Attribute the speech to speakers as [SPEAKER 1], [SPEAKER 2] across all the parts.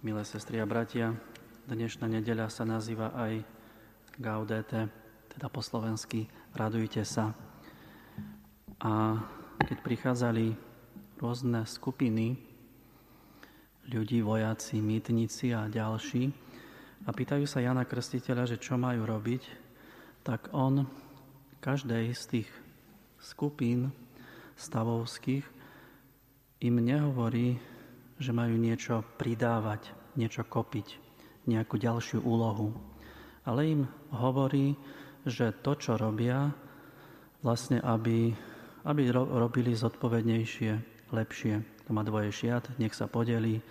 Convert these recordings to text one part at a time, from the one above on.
[SPEAKER 1] Milé sestry a bratia, dnešná nedeľa sa nazýva aj Gaudete, teda po slovensky Radujte sa. A keď prichádzali rôzne skupiny, ľudí, vojaci, mýtnici a ďalší, a pýtajú sa Jana Krstiteľa, že čo majú robiť, tak on každej z tých skupín stavovských im nehovorí, že majú niečo pridávať, niečo kopiť, nejakú ďalšiu úlohu. Ale im hovorí, že to, čo robia, vlastne, aby, aby robili zodpovednejšie, lepšie. To má dvoje šiat, nech sa podeli.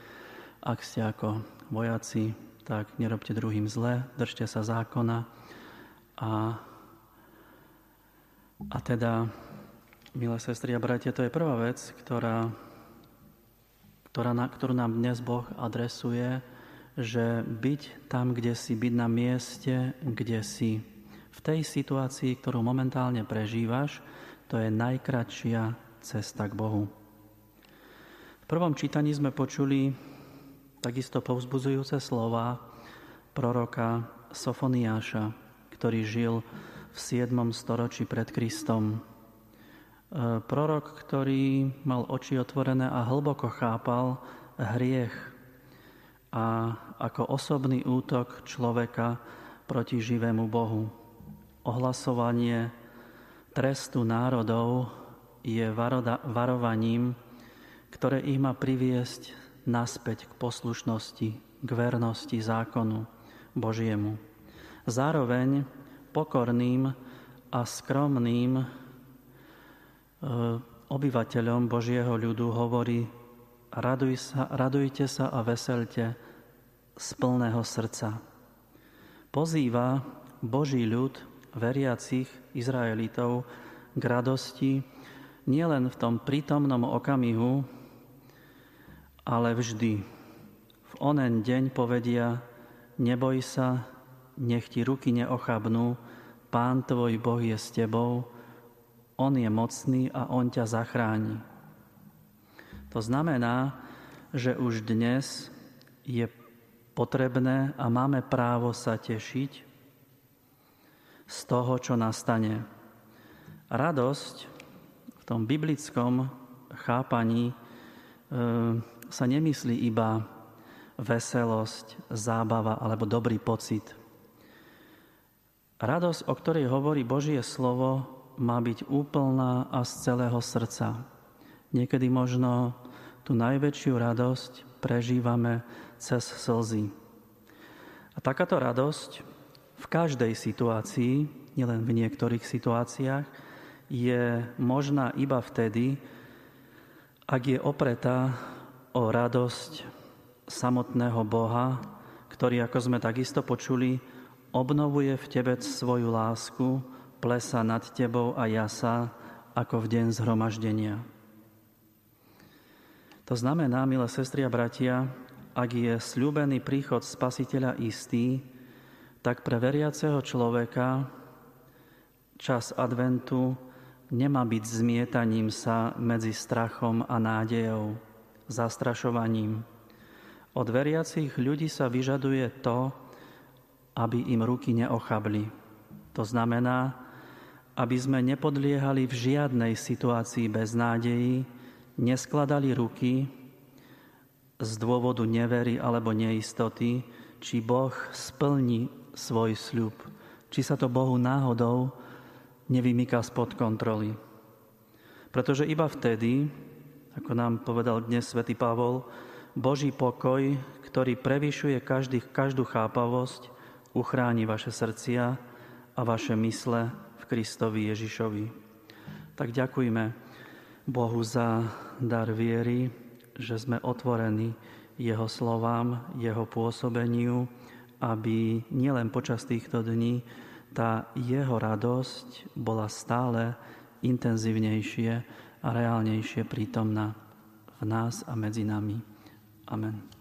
[SPEAKER 1] Ak ste ako vojaci, tak nerobte druhým zle, držte sa zákona. A, a teda, milé sestry a bratia, to je prvá vec, ktorá ktorá, ktorú nám dnes Boh adresuje, že byť tam, kde si, byť na mieste, kde si. V tej situácii, ktorú momentálne prežívaš, to je najkračšia cesta k Bohu. V prvom čítaní sme počuli takisto povzbudzujúce slova proroka Sofoniáša, ktorý žil v 7. storočí pred Kristom. E, prorok, ktorý mal oči otvorené a hlboko chápal hriech a ako osobný útok človeka proti živému Bohu. Ohlasovanie trestu národov je varovaním, ktoré ich má priviesť naspäť k poslušnosti, k vernosti zákonu Božiemu. Zároveň pokorným a skromným obyvateľom Božieho ľudu hovorí raduj sa, radujte sa a veselte z plného srdca. Pozýva Boží ľud, veriacich Izraelitov, k radosti nielen v tom prítomnom okamihu, ale vždy. V onen deň povedia, neboj sa, nech ti ruky neochabnú, Pán tvoj Boh je s tebou, on je mocný a On ťa zachráni. To znamená, že už dnes je potrebné a máme právo sa tešiť z toho, čo nastane. Radosť v tom biblickom chápaní e, sa nemyslí iba veselosť, zábava alebo dobrý pocit. Radosť, o ktorej hovorí Božie slovo, má byť úplná a z celého srdca. Niekedy možno tú najväčšiu radosť prežívame cez slzy. A takáto radosť v každej situácii, nielen v niektorých situáciách, je možná iba vtedy, ak je opretá o radosť samotného Boha, ktorý, ako sme takisto počuli, obnovuje v tebe svoju lásku, plesa nad tebou a jasa, ako v deň zhromaždenia. To znamená, milé sestry a bratia, ak je sľúbený príchod Spasiteľa istý, tak pre veriaceho človeka čas adventu nemá byť zmietaním sa medzi strachom a nádejou, zastrašovaním. Od veriacich ľudí sa vyžaduje to, aby im ruky neochabli. To znamená, aby sme nepodliehali v žiadnej situácii bez nádejí, neskladali ruky z dôvodu nevery alebo neistoty, či Boh splní svoj sľub, či sa to Bohu náhodou nevymýka spod kontroly. Pretože iba vtedy, ako nám povedal dnes svätý Pavol, Boží pokoj, ktorý prevyšuje každý, každú chápavosť, uchráni vaše srdcia a vaše mysle Kristovi Ježišovi. Tak ďakujme Bohu za dar viery, že sme otvorení Jeho slovám, Jeho pôsobeniu, aby nielen počas týchto dní tá Jeho radosť bola stále intenzívnejšie a reálnejšie prítomná v nás a medzi nami. Amen.